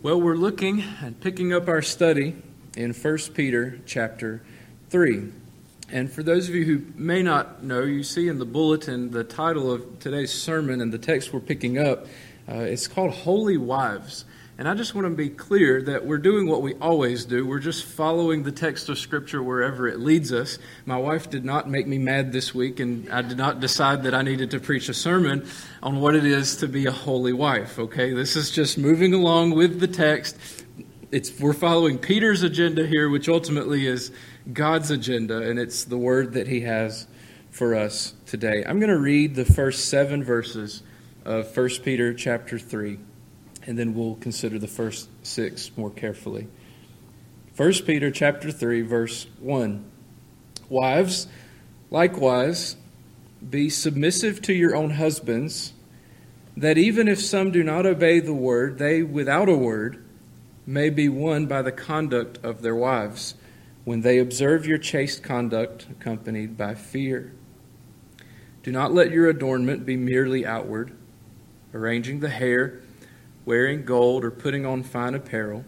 Well, we're looking and picking up our study in 1 Peter chapter 3. And for those of you who may not know, you see in the bulletin the title of today's sermon and the text we're picking up. Uh, it's called Holy Wives. And I just want to be clear that we're doing what we always do. We're just following the text of Scripture wherever it leads us. My wife did not make me mad this week, and I did not decide that I needed to preach a sermon on what it is to be a holy wife, okay? This is just moving along with the text. It's, we're following Peter's agenda here, which ultimately is God's agenda, and it's the word that he has for us today. I'm going to read the first seven verses of 1 Peter chapter 3 and then we'll consider the first six more carefully. 1 Peter chapter 3 verse 1. Wives, likewise, be submissive to your own husbands, that even if some do not obey the word, they without a word may be won by the conduct of their wives, when they observe your chaste conduct accompanied by fear. Do not let your adornment be merely outward, arranging the hair wearing gold, or putting on fine apparel.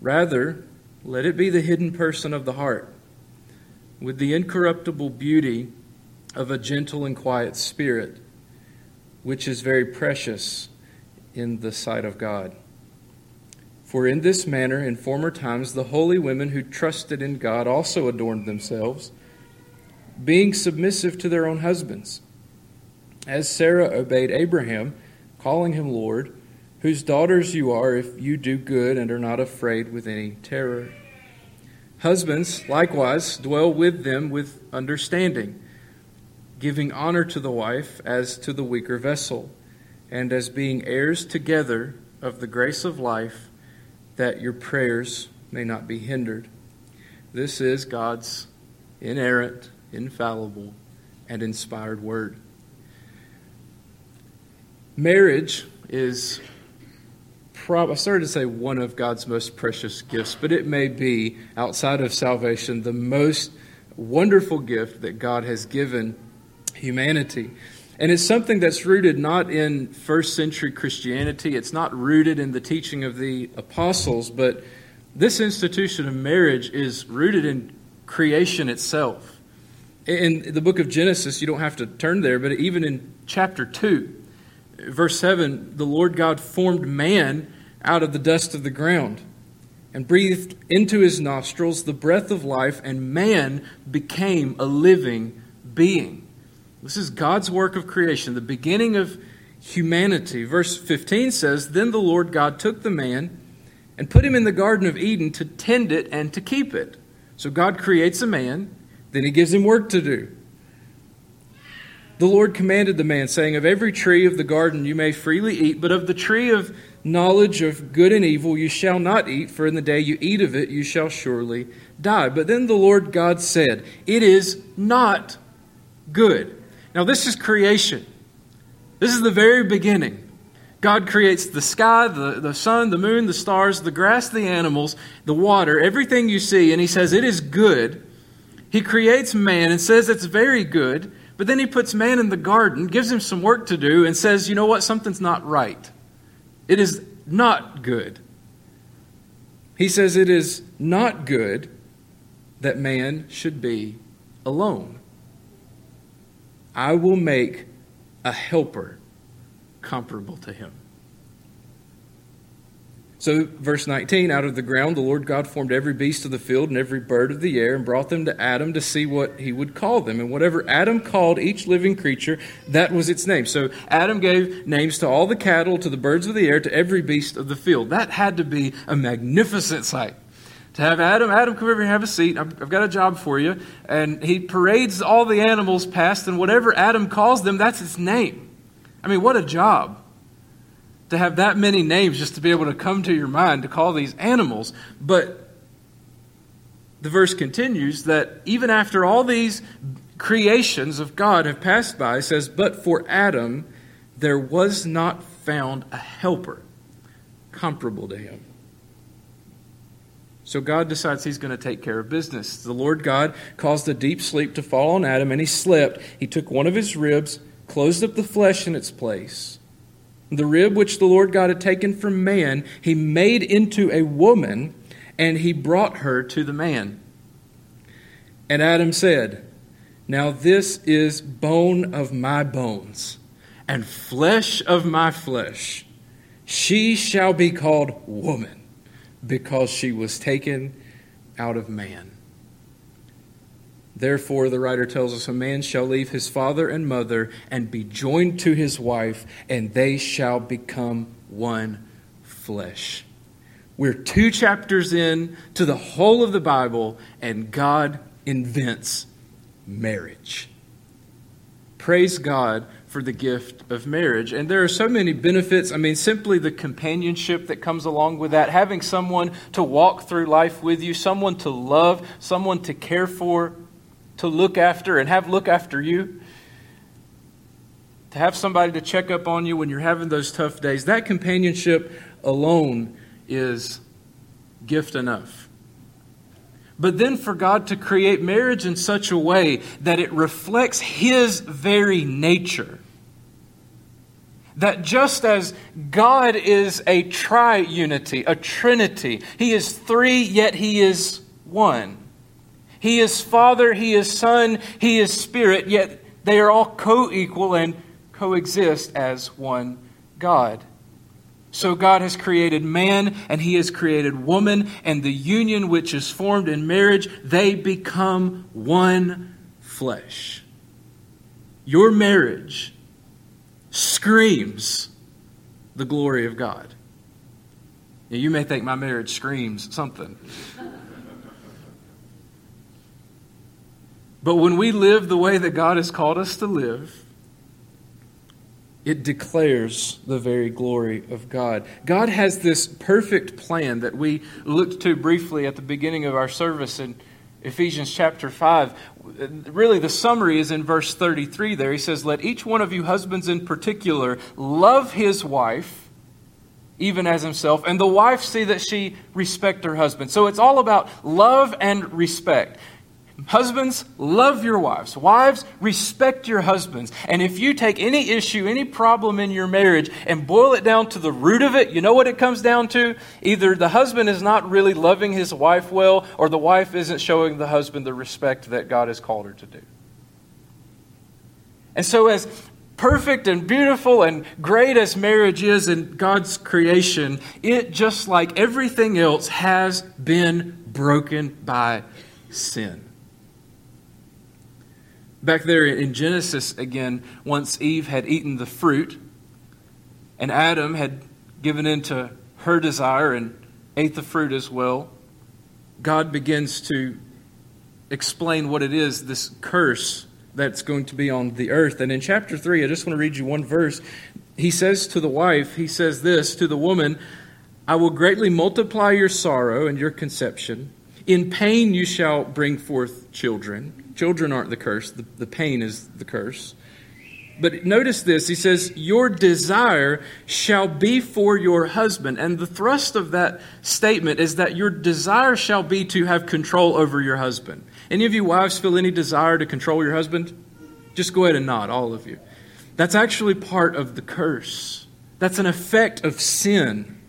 Rather, let it be the hidden person of the heart, with the incorruptible beauty of a gentle and quiet spirit, which is very precious in the sight of God. For in this manner, in former times, the holy women who trusted in God also adorned themselves, being submissive to their own husbands, as Sarah obeyed Abraham, calling him Lord whose daughters you are if you do good and are not afraid with any terror. Husbands, likewise, dwell with them with understanding, giving honor to the wife as to the weaker vessel, and as being heirs together of the grace of life, that your prayers may not be hindered. This is God's inerrant, infallible, and inspired word. Marriage is prob- I started to say one of God's most precious gifts, but it may be, outside of salvation, the most wonderful gift that God has given humanity. And it's something that's rooted not in first century Christianity, it's not rooted in the teaching of the apostles, but this institution of marriage is rooted in creation itself. In the book of Genesis, you don't have to turn there, but even in chapter 2, verse 7, the Lord God formed man out of the dust of the ground and breathed into his nostrils the breath of life, and man became a living being. This is God's work of creation, the beginning of humanity. Verse 15 says Then the Lord God took the man and put him in the Garden of Eden to tend it and to keep it. So God creates a man, then he gives him work to do. The Lord commanded the man, saying, Of every tree of the garden you may freely eat, but of the tree of knowledge of good and evil you shall not eat, for in the day you eat of it you shall surely die. But then the Lord God said, It is not good. Now, this is creation. This is the very beginning. God creates the sky, the, the sun, the moon, the stars, the grass, the animals, the water, everything you see, and He says it is good. He creates man and says it's very good. But then he puts man in the garden, gives him some work to do, and says, you know what? Something's not right. It is not good. He says it is not good that man should be alone. I will make a helper comparable to him. So, verse 19 Out of the ground the Lord God formed every beast of the field and every bird of the air and brought them to Adam to see what he would call them. And whatever Adam called each living creature, that was its name. So, Adam gave names to all the cattle, to the birds of the air, to every beast of the field. That had to be a magnificent sight. To have Adam, Adam, come over here and have a seat. I've, I've got a job for you. And he parades all the animals past, and whatever Adam calls them, that's its name. I mean, what a job to have that many names just to be able to come to your mind to call these animals. But the verse continues that even after all these creations of God have passed by, it says, But for Adam there was not found a helper comparable to him. So God decides he's going to take care of business. The Lord God caused a deep sleep to fall on Adam, and he slept. He took one of his ribs, closed up the flesh in its place The rib which the Lord God had taken from man, he made into a woman, and he brought her to the man. And Adam said, Now this is bone of my bones, and flesh of my flesh. She shall be called woman, because she was taken out of man. Therefore, the writer tells us a man shall leave his father and mother and be joined to his wife, and they shall become one flesh. We're two chapters in to the whole of the Bible, and God invents marriage. Praise God for the gift of marriage. And there are so many benefits. I mean, simply the companionship that comes along with that, having someone to walk through life with you, someone to love, someone to care for to look after and have look after you, to have somebody to check up on you when you're having those tough days, that companionship alone is gift enough. But then for God to create marriage in such a way that it reflects His very nature. That just as God is a triunity, a trinity, He is three, yet He is one. He is Father, He is Son, He is Spirit, yet they are all co equal and coexist as one God. So God has created man and He has created woman, and the union which is formed in marriage, they become one flesh. Your marriage screams the glory of God. Now, you may think my marriage screams something. But when we live the way that God has called us to live, it declares the very glory of God. God has this perfect plan that we looked to briefly at the beginning of our service in Ephesians chapter 5. Really, the summary is in verse 33 there. He says, Let each one of you, husbands in particular, love his wife even as himself, and the wife see that she respect her husband. So it's all about love and respect. Husbands, love your wives. Wives, respect your husbands. And if you take any issue, any problem in your marriage, and boil it down to the root of it, you know what it comes down to? Either the husband is not really loving his wife well, or the wife isn't showing the husband the respect that God has called her to do. And so, as perfect and beautiful and great as marriage is in God's creation, it, just like everything else, has been broken by sin. Back there in Genesis, again, once Eve had eaten the fruit and Adam had given in to her desire and ate the fruit as well, God begins to explain what it is, this curse that's going to be on the earth. And in chapter 3, I just want to read you one verse. He says to the wife, he says this to the woman, I will greatly multiply your sorrow and your conception. In pain you shall bring forth children. Children aren't the curse, the, the pain is the curse. But notice this he says, Your desire shall be for your husband. And the thrust of that statement is that your desire shall be to have control over your husband. Any of you wives feel any desire to control your husband? Just go ahead and nod, all of you. That's actually part of the curse. That's an effect of sin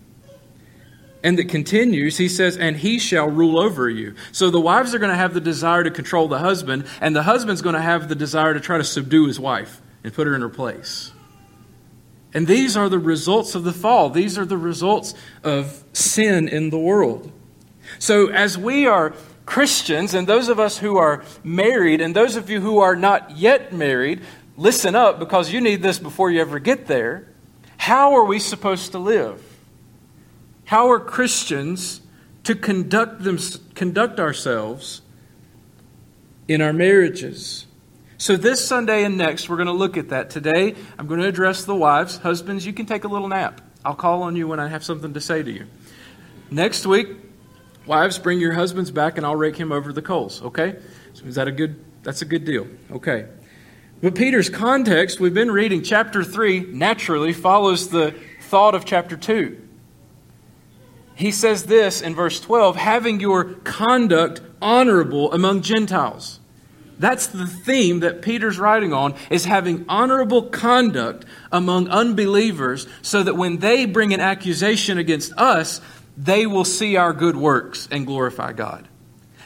and that continues, he says, and he shall rule over you. So the wives are going to have the desire to control the husband, and the husband's going to have the desire to try to subdue his wife and put her in her place. And these are the results of the fall. These are the results of sin in the world. So as we are Christians, and those of us who are married, and those of you who are not yet married, listen up because you need this before you ever get there. How are we supposed to live? How are Christians to conduct, them, conduct ourselves in our marriages? So, this Sunday and next, we're going to look at that. Today, I'm going to address the wives. Husbands, you can take a little nap. I'll call on you when I have something to say to you. Next week, wives, bring your husbands back and I'll rake him over the coals, okay? So is that a good that's a good deal. Okay. But Peter's context, we've been reading chapter 3, naturally follows the thought of chapter 2 he says this in verse 12 having your conduct honorable among Gentiles. That's the theme that Peter's writing on is having honorable conduct among unbelievers so that when they bring an accusation against us, they will see our good works and glorify God.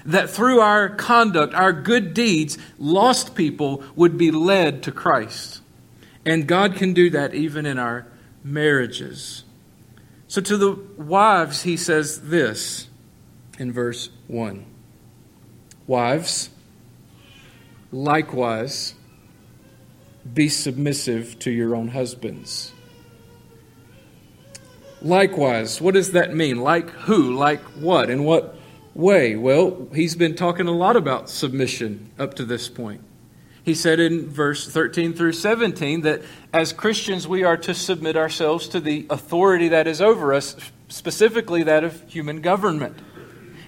That through our conduct, our good deeds, lost people would be led to Christ. And God can do that even in our marriages. So to the wives, he says this in verse 1 Wives, likewise, be submissive to your own husbands. Likewise, what does that mean? Like who? Like what? In what way? Well, he's been talking a lot about submission up to this point. He said in verse 13 through 17 that as Christians we are to submit ourselves to the authority that is over us, specifically that of human government.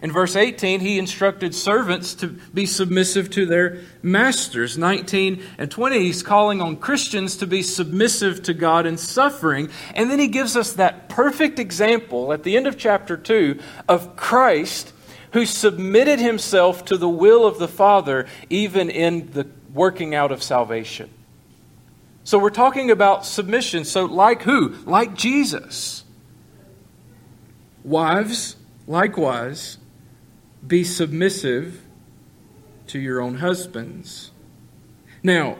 In verse 18, he instructed servants to be submissive to their masters. 19 and 20, he's calling on Christians to be submissive to God in suffering. And then he gives us that perfect example at the end of chapter 2 of Christ who submitted himself to the will of the Father, even in the working out of salvation. So we're talking about submission. So, like who? Like Jesus. Wives, likewise, be submissive to your own husbands. Now,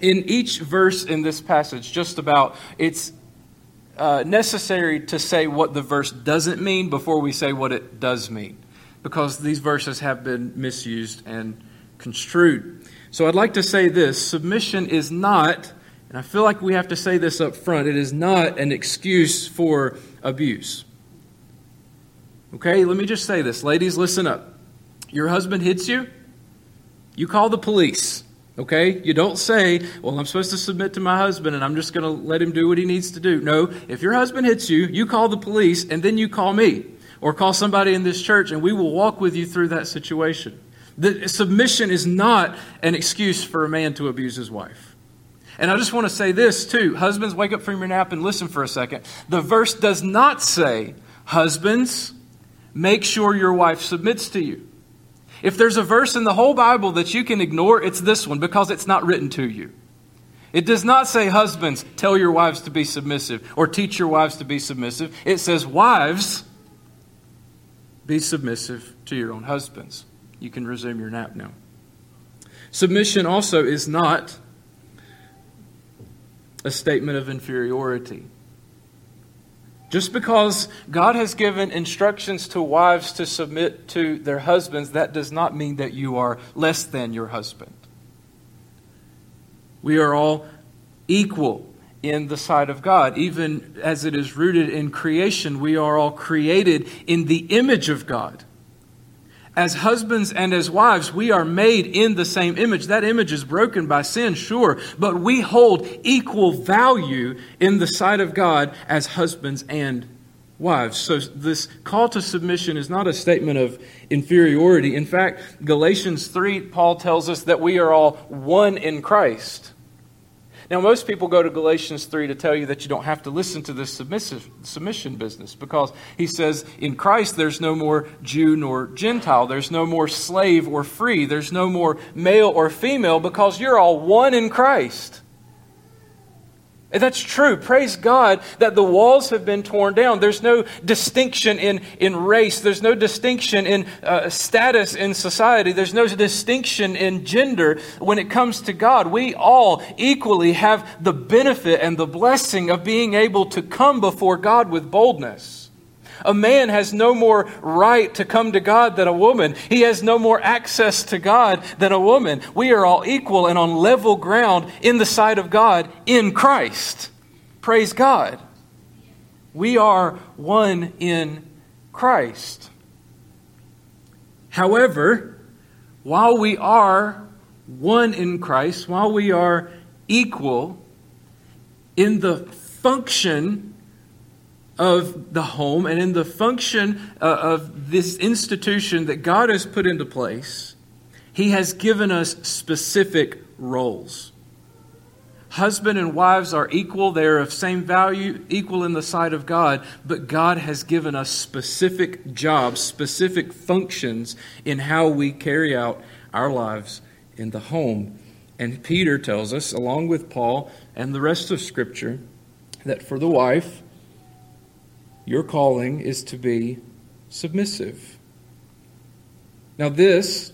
in each verse in this passage, just about, it's uh, necessary to say what the verse doesn't mean before we say what it does mean, because these verses have been misused and construed. So I'd like to say this submission is not, and I feel like we have to say this up front, it is not an excuse for abuse. Okay, let me just say this. Ladies, listen up. Your husband hits you, you call the police. Okay? You don't say, well, I'm supposed to submit to my husband and I'm just going to let him do what he needs to do. No, if your husband hits you, you call the police and then you call me or call somebody in this church and we will walk with you through that situation. The submission is not an excuse for a man to abuse his wife. And I just want to say this too. Husbands, wake up from your nap and listen for a second. The verse does not say, Husbands, make sure your wife submits to you. If there's a verse in the whole Bible that you can ignore, it's this one because it's not written to you. It does not say, Husbands, tell your wives to be submissive or teach your wives to be submissive. It says, Wives, be submissive to your own husbands. You can resume your nap now. Submission also is not a statement of inferiority. Just because God has given instructions to wives to submit to their husbands, that does not mean that you are less than your husband. We are all equal in the sight of God. Even as it is rooted in creation, we are all created in the image of God as husbands and as wives, we are made in the same image. That image is broken by sin, sure, but we hold equal value in the sight of God as husbands and wives. So, this call to submission is not a statement of inferiority. In fact, Galatians 3, Paul tells us that we are all one in Christ. Now, most people go to Galatians 3 to tell you that you don't have to listen to this submissive, submission business because he says in Christ there's no more Jew nor Gentile. There's no more slave or free. There's no more male or female because you're all one in Christ. And that's true. Praise God that the walls have been torn down. There's no distinction in, in race. There's no distinction in uh, status in society. There's no distinction in gender when it comes to God. We all equally have the benefit and the blessing of being able to come before God with boldness. A man has no more right to come to God than a woman. He has no more access to God than a woman. We are all equal and on level ground in the sight of God in Christ. Praise God. We are one in Christ. However, while we are one in Christ, while we are equal in the function of the home and in the function uh, of this institution that God has put into place, He has given us specific roles. Husband and wives are equal, they are of same value, equal in the sight of God, but God has given us specific jobs, specific functions in how we carry out our lives in the home. And Peter tells us, along with Paul and the rest of Scripture, that for the wife, your calling is to be submissive. Now, this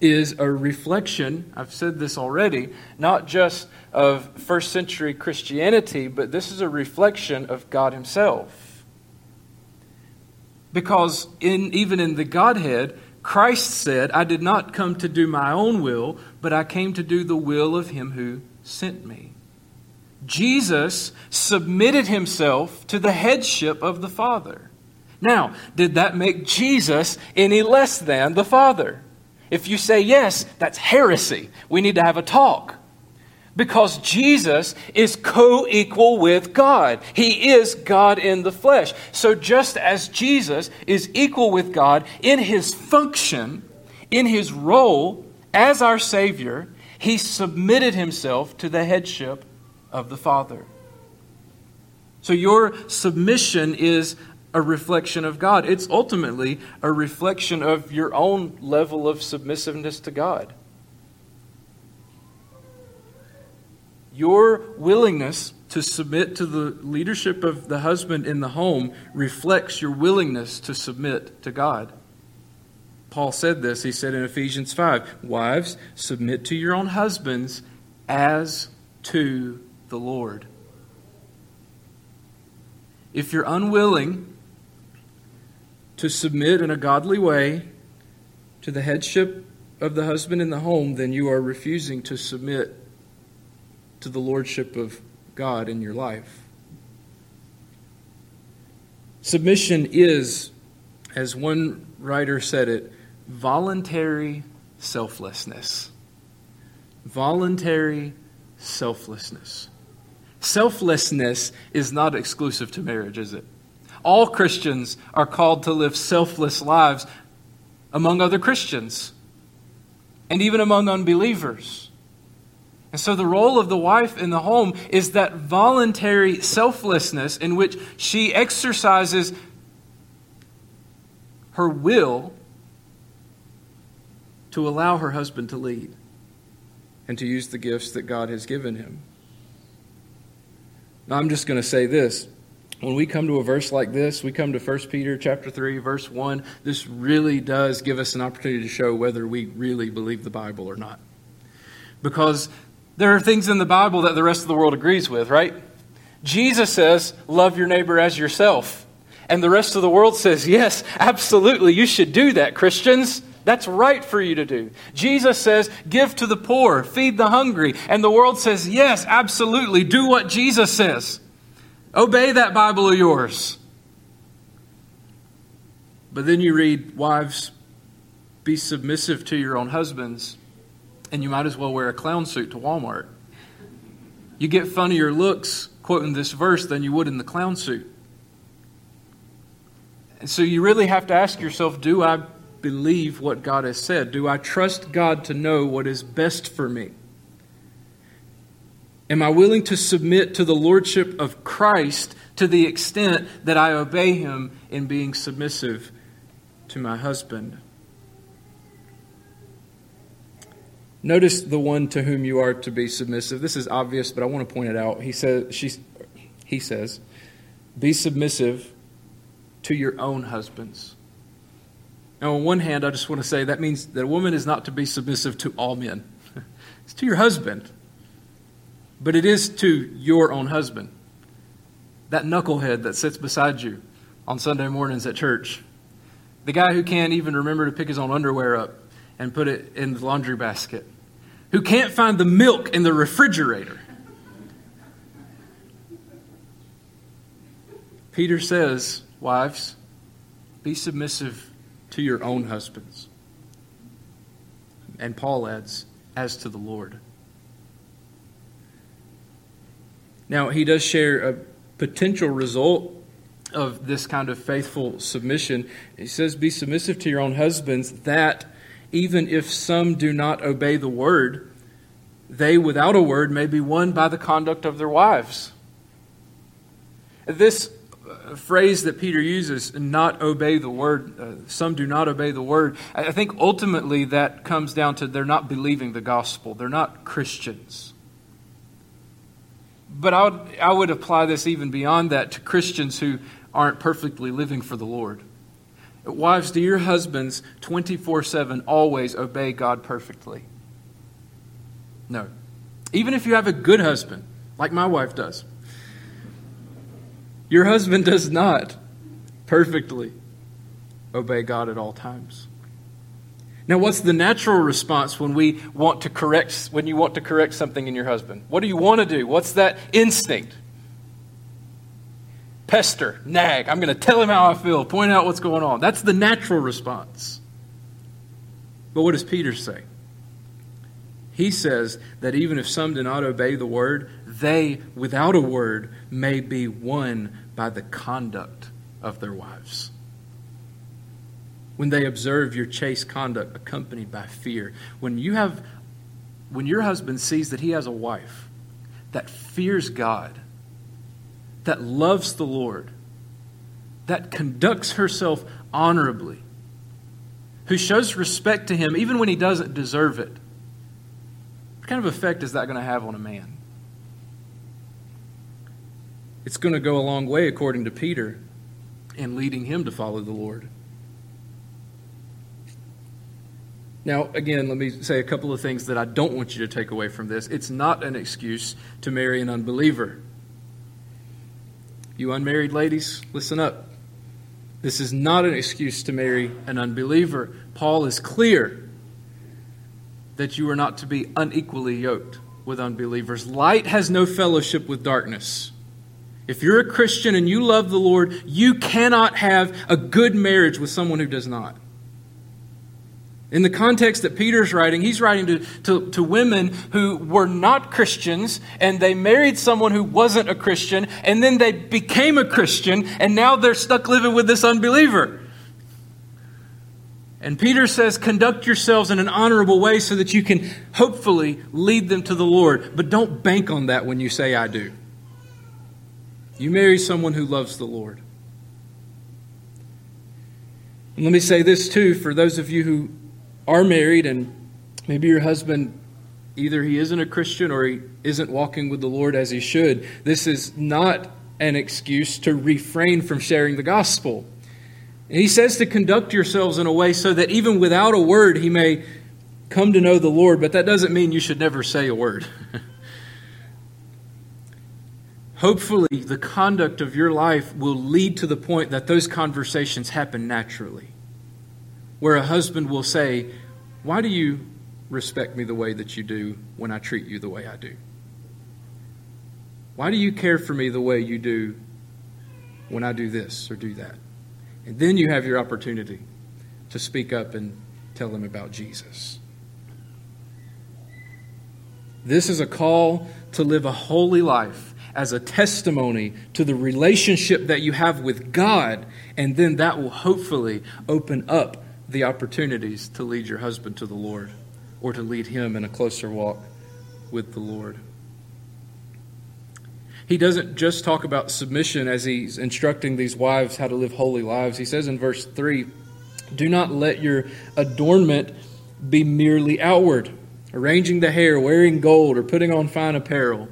is a reflection, I've said this already, not just of first century Christianity, but this is a reflection of God Himself. Because in, even in the Godhead, Christ said, I did not come to do my own will, but I came to do the will of Him who sent me. Jesus submitted Himself to the headship of the Father. Now, did that make Jesus any less than the Father? If you say yes, that's heresy. We need to have a talk. Because Jesus is co equal with God. He is God in the flesh. So, just as Jesus is equal with God in his function, in his role as our Savior, he submitted himself to the headship of the Father. So, your submission is a reflection of God. It's ultimately a reflection of your own level of submissiveness to God. Your willingness to submit to the leadership of the husband in the home reflects your willingness to submit to God. Paul said this. He said in Ephesians 5 Wives, submit to your own husbands as to the Lord. If you're unwilling to submit in a godly way to the headship of the husband in the home, then you are refusing to submit to the lordship of God in your life. Submission is, as one writer said it, voluntary selflessness. Voluntary selflessness. Selflessness is not exclusive to marriage, is it? All Christians are called to live selfless lives among other Christians and even among unbelievers. And so, the role of the wife in the home is that voluntary selflessness in which she exercises her will to allow her husband to lead and to use the gifts that God has given him. I'm just going to say this when we come to a verse like this, we come to 1 Peter chapter 3 verse 1, this really does give us an opportunity to show whether we really believe the Bible or not. Because there are things in the Bible that the rest of the world agrees with, right? Jesus says, "Love your neighbor as yourself." And the rest of the world says, "Yes, absolutely, you should do that, Christians." That's right for you to do. Jesus says, Give to the poor, feed the hungry. And the world says, Yes, absolutely, do what Jesus says. Obey that Bible of yours. But then you read, Wives, be submissive to your own husbands, and you might as well wear a clown suit to Walmart. You get funnier looks quoting this verse than you would in the clown suit. And so you really have to ask yourself do I believe what God has said? Do I trust God to know what is best for me? Am I willing to submit to the lordship of Christ to the extent that I obey him in being submissive to my husband? Notice the one to whom you are to be submissive. This is obvious, but I want to point it out. He says, she, he says, be submissive to your own husbands. Now, on one hand, I just want to say that means that a woman is not to be submissive to all men. It's to your husband but it is to your own husband. That knucklehead that sits beside you on Sunday mornings at church. The guy who can't even remember to pick his own underwear up and put it in the laundry basket. Who can't find the milk in the refrigerator. Peter says, Wives, be submissive to your own husbands. And Paul adds, as to the Lord. Now, he does share a potential result of this kind of faithful submission. He says, Be submissive to your own husbands, that even if some do not obey the word, they without a word may be won by the conduct of their wives. This phrase that Peter uses, not obey the word, uh, some do not obey the word, I think ultimately that comes down to they're not believing the gospel. They're not Christians. But I would, I would apply this even beyond that to Christians who aren't perfectly living for the Lord. Wives, do your husbands 24 7 always obey God perfectly? No. Even if you have a good husband, like my wife does, your husband does not perfectly obey God at all times. Now, what's the natural response when we want to correct when you want to correct something in your husband? What do you want to do? What's that instinct? Pester, nag. I'm going to tell him how I feel, point out what's going on. That's the natural response. But what does Peter say? He says that even if some do not obey the word, they, without a word, may be won by the conduct of their wives when they observe your chaste conduct accompanied by fear. When you have when your husband sees that he has a wife that fears God, that loves the Lord, that conducts herself honorably, who shows respect to him even when he doesn't deserve it, what kind of effect is that going to have on a man? It's going to go a long way, according to Peter, in leading him to follow the Lord. Now, again, let me say a couple of things that I don't want you to take away from this. It's not an excuse to marry an unbeliever. You unmarried ladies, listen up. This is not an excuse to marry an unbeliever. Paul is clear that you are not to be unequally yoked with unbelievers. Light has no fellowship with darkness. If you're a Christian and you love the Lord, you cannot have a good marriage with someone who does not. In the context that Peter's writing, he's writing to, to, to, women who were not Christians, and they married someone who wasn't a Christian, and then they became a Christian, and now they're stuck living with this unbeliever. And Peter says, conduct yourselves in an honorable way so that you can hopefully lead them to the Lord. But don't bank on that when you say, I do. You marry someone who loves the Lord. And let me say this too for those of you who are married and maybe your husband either he isn't a Christian or he isn't walking with the Lord as he should, this is not an excuse to refrain from sharing the gospel. he says to conduct yourselves in a way so that even without a word he may come to know the Lord, but that doesn't mean you should never say a word. Hopefully, the conduct of your life will lead to the point that those conversations happen naturally where a husband will say, Why do you respect me the way that you do when I treat you the way I do? Why do you care for me the way you do when I do this or do that? And then you have your opportunity to speak up and tell them about Jesus. This is a call to live a holy life as a testimony to the relationship that you have with God, and then that will hopefully open up the opportunities to lead your husband to the Lord or to lead him in a closer walk with the Lord. He doesn't just talk about submission as he's instructing these wives how to live holy lives. He says in verse 3 Do not let your adornment be merely outward, arranging the hair, wearing gold, or putting on fine apparel.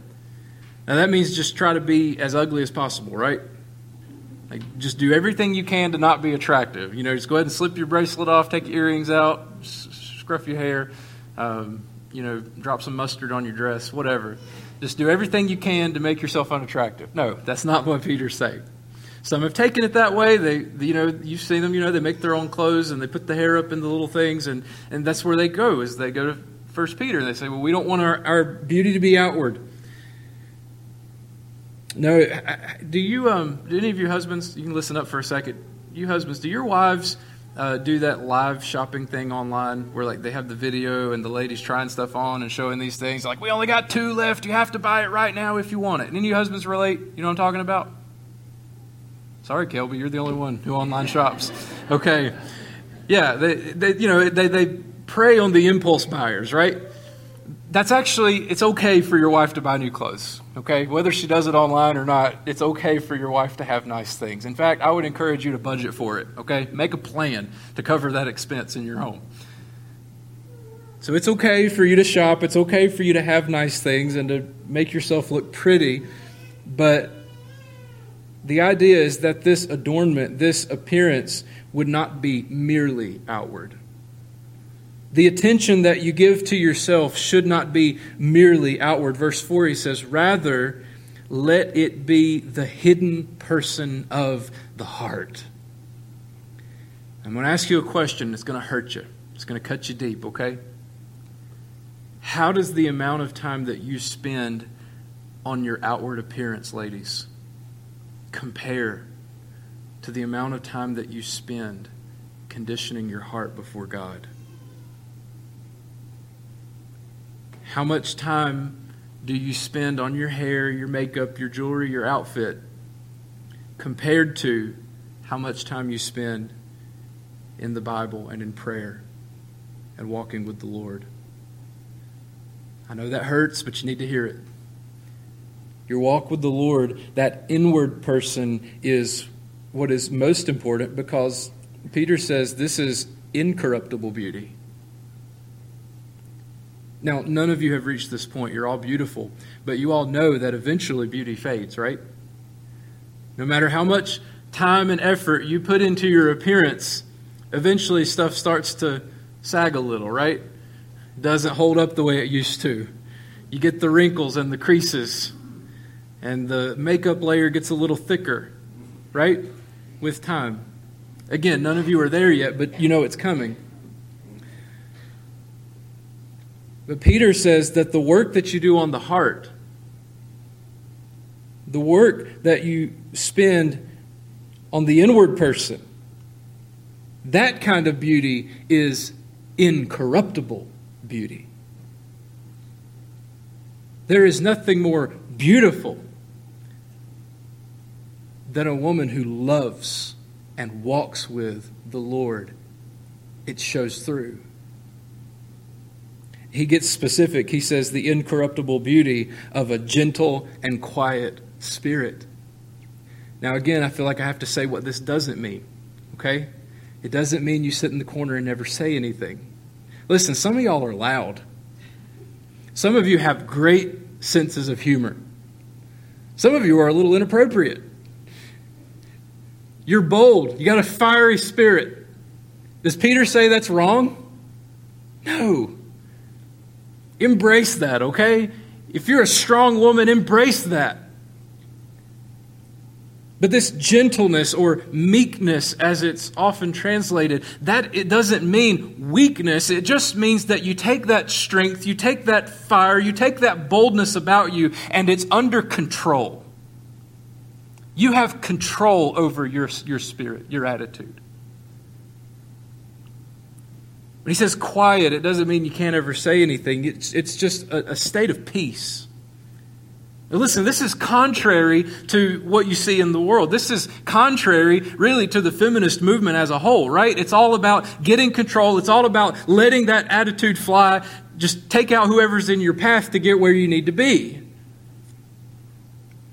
Now that means just try to be as ugly as possible, right? Like, just do everything you can to not be attractive. You know, just go ahead and slip your bracelet off, take your earrings out, scruff your hair, um, you know, drop some mustard on your dress, whatever. Just do everything you can to make yourself unattractive. No, that's not what Peter's saying. Some have taken it that way. They, you know, you've seen them. You know, they make their own clothes and they put the hair up in the little things, and and that's where they go. Is they go to First Peter and they say, well, we don't want our, our beauty to be outward. No, do you? Um, do any of your husbands? You can listen up for a second. You husbands, do your wives uh, do that live shopping thing online where like they have the video and the ladies trying stuff on and showing these things? Like we only got two left. You have to buy it right now if you want it. And any husbands relate? You know what I'm talking about? Sorry, Kelby, you're the only one who online shops. Okay, yeah, they, they you know they they prey on the impulse buyers, right? That's actually it's okay for your wife to buy new clothes okay? Whether she does it online or not it's okay for your wife to have nice things. In fact i would encourage you to budget for it okay? Make a plan to cover that expense in your home. So it's okay for you to shop it's okay for you to have nice things and to make yourself look pretty but the idea is that this adornment this appearance would not be merely outward the attention that you give to yourself should not be merely outward. Verse 4, he says, Rather, let it be the hidden person of the heart. I'm going to ask you a question that's going to hurt you. It's going to cut you deep, okay? How does the amount of time that you spend on your outward appearance, ladies, compare to the amount of time that you spend conditioning your heart before God? How much time do you spend on your hair, your makeup, your jewelry, your outfit compared to how much time you spend in the Bible and in prayer and walking with the Lord? I know that hurts, but you need to hear it. Your walk with the Lord, that inward person, is what is most important because Peter says this is incorruptible beauty. Now, none of you have reached this point. You're all beautiful. But you all know that eventually beauty fades, right? No matter how much time and effort you put into your appearance, eventually stuff starts to sag a little, right? Doesn't hold up the way it used to. You get the wrinkles and the creases, and the makeup layer gets a little thicker, right? With time. Again, none of you are there yet, but you know it's coming. But Peter says that the work that you do on the heart, the work that you spend on the inward person, that kind of beauty is incorruptible beauty. There is nothing more beautiful than a woman who loves and walks with the Lord. It shows through he gets specific. He says, the incorruptible beauty of a gentle and quiet spirit. Now, again, I feel like I have to say what this doesn't mean, okay? It doesn't mean you sit in the corner and never say anything. Listen, some of y'all are loud. Some of you have great senses of humor. Some of you are a little inappropriate. You're bold. You got a fiery spirit. Does Peter say that's wrong? No. Embrace that, okay? If you're a strong woman, embrace that. But this gentleness or meekness, as it's often translated, that it doesn't mean weakness. It just means that you take that strength, you take that fire, you take that boldness about you, and it's under control. You have control over your, your spirit, your attitude. When he says quiet, it doesn't mean you can't ever say anything. It's, it's just a, a state of peace. Now listen, this is contrary to what you see in the world. This is contrary, really, to the feminist movement as a whole, right? It's all about getting control. It's all about letting that attitude fly. Just take out whoever's in your path to get where you need to be.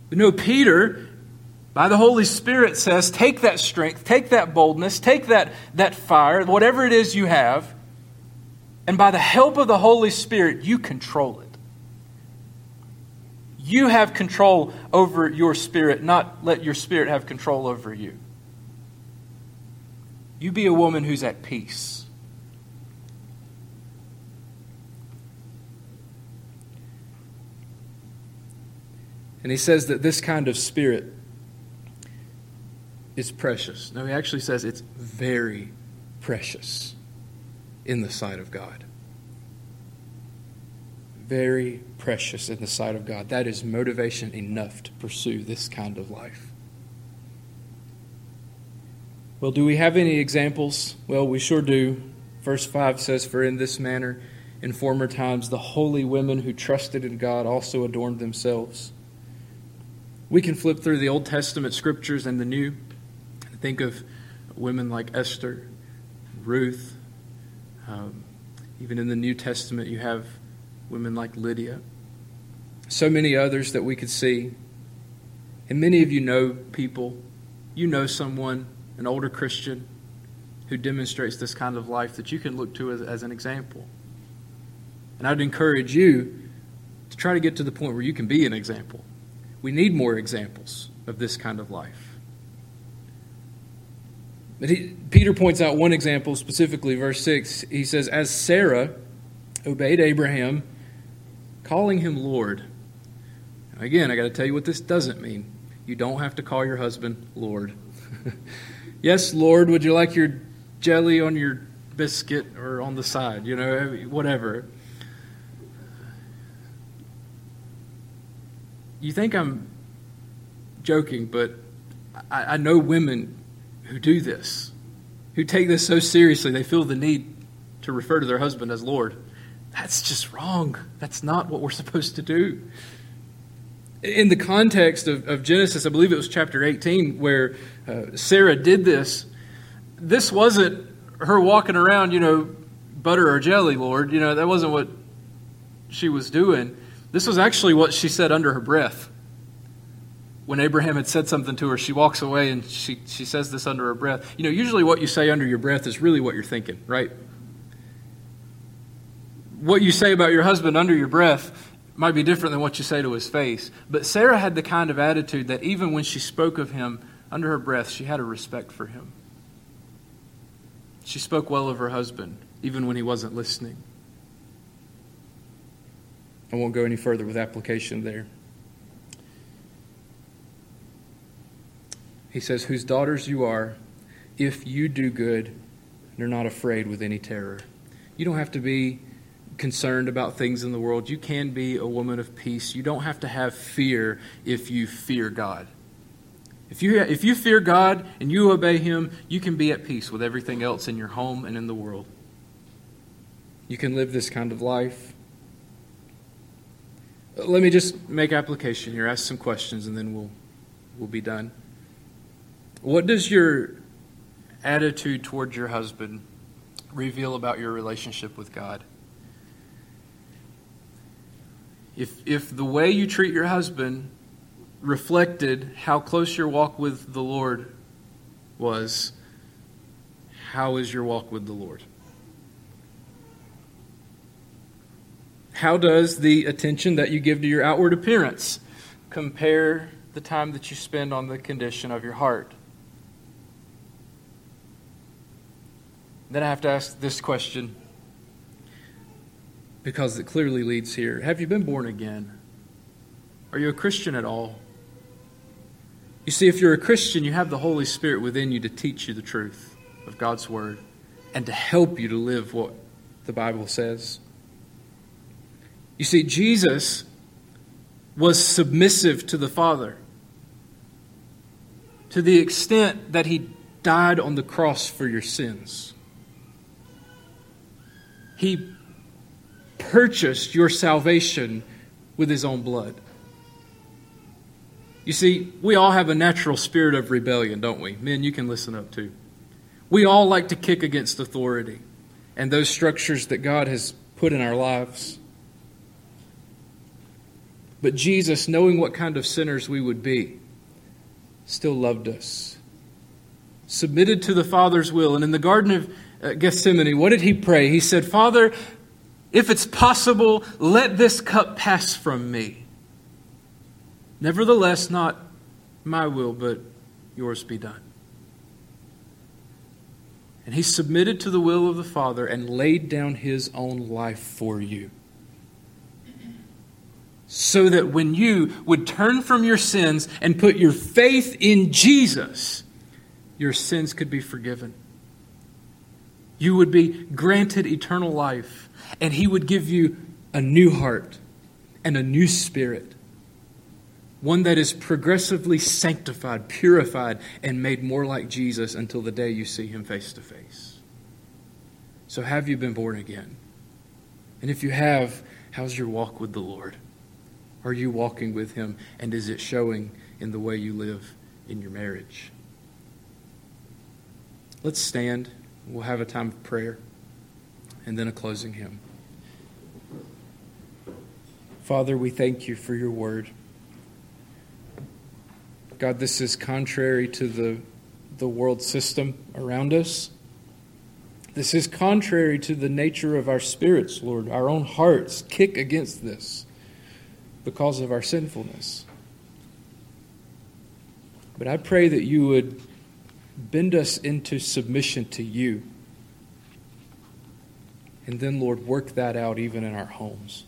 But no, Peter, by the Holy Spirit, says take that strength, take that boldness, take that, that fire, whatever it is you have, and by the help of the Holy Spirit, you control it. You have control over your spirit, not let your spirit have control over you. You be a woman who's at peace. And he says that this kind of spirit is precious. No, he actually says it's very precious in the sight of God. Very precious in the sight of God. That is motivation enough to pursue this kind of life. Well, do we have any examples? Well, we sure do. Verse 5 says, For in this manner, in former times, the holy women who trusted in God also adorned themselves. We can flip through the Old Testament scriptures and the New. Think of women like Esther, Ruth, um, even in the New Testament, you have women like Lydia, so many others that we could see. And many of you know people, you know someone, an older Christian, who demonstrates this kind of life that you can look to as, as an example. And I'd encourage you to try to get to the point where you can be an example. We need more examples of this kind of life. But he, Peter points out one example specifically, verse 6. He says, As Sarah obeyed Abraham, calling him Lord. Again, I got to tell you what this doesn't mean. You don't have to call your husband Lord. yes, Lord, would you like your jelly on your biscuit or on the side? You know, whatever. You think I'm joking, but I, I know women who do this, who take this so seriously, they feel the need to refer to their husband as Lord. That's just wrong. That's not what we're supposed to do. In the context of, of Genesis, I believe it was chapter 18, where uh, Sarah did this, this wasn't her walking around, you know, butter or jelly, Lord. You know, that wasn't what she was doing. This was actually what she said under her breath when Abraham had said something to her, she walks away and she, she says this under her breath. You know, usually what you say under your breath is really what you're thinking, right? What you say about your husband under your breath might be different than what you say to his face. But Sarah had the kind of attitude that even when she spoke of him under her breath, she had a respect for him. She spoke well of her husband, even when he wasn't listening. I won't go any further with application there. He says, Whose daughters you are, if you do good are not afraid with any terror. You don't have to be concerned about things in the world. You can be a woman of peace. You don't have to have fear if you fear God. If you, if you fear God and you obey Him, you can be at peace with everything else in your home and in the world. You can live this kind of life. Let me just make application here, ask some questions, and then we'll, we'll be done. What does your attitude towards your husband reveal about your relationship with God? If, if the way you treat your husband reflected how close your walk with the Lord was, how is your walk with the Lord? How does the attention that you give to your outward appearance compare the time that you spend on the condition of your heart? Then I have to ask this question because it clearly leads here. Have you been born again? Are you a Christian at all? You see, if you're a Christian, you have the Holy Spirit within you to teach you the truth of God's Word and to help you to live what the Bible says. You see, Jesus was submissive to the Father to the extent that he died on the cross for your sins. He purchased your salvation with his own blood. You see, we all have a natural spirit of rebellion, don't we? Men, you can listen up too. We all like to kick against authority and those structures that God has put in our lives. But Jesus, knowing what kind of sinners we would be, still loved us, submitted to the Father's will. And in the Garden of Gethsemane, what did he pray? He said, Father, if it's possible, let this cup pass from me. Nevertheless, not my will, but yours be done. And he submitted to the will of the Father and laid down his own life for you. So that when you would turn from your sins and put your faith in Jesus, your sins could be forgiven. You would be granted eternal life, and He would give you a new heart and a new spirit. One that is progressively sanctified, purified, and made more like Jesus until the day you see Him face to face. So, have you been born again? And if you have, how's your walk with the Lord? Are you walking with Him, and is it showing in the way you live in your marriage? Let's stand. We'll have a time of prayer and then a closing hymn. Father, we thank you for your word. God, this is contrary to the, the world system around us. This is contrary to the nature of our spirits, Lord. Our own hearts kick against this because of our sinfulness. But I pray that you would bend us into submission to you. And then, Lord, work that out even in our homes.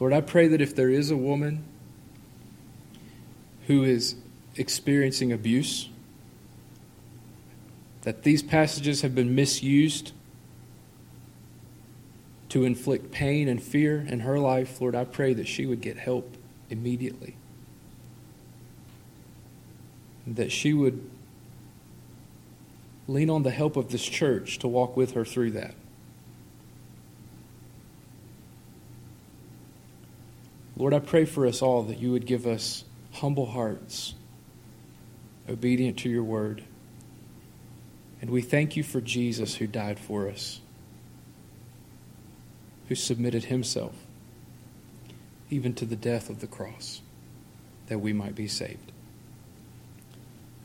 Lord, I pray that if there is a woman who is experiencing abuse, that these passages have been misused to inflict pain and fear in her life, Lord, I pray that she would get help immediately. That she would lean on the help of this church to walk with her through that. Lord, I pray for us all that you would give us humble hearts, obedient to your word. And we thank you for Jesus who died for us, who submitted himself even to the death of the cross, that we might be saved.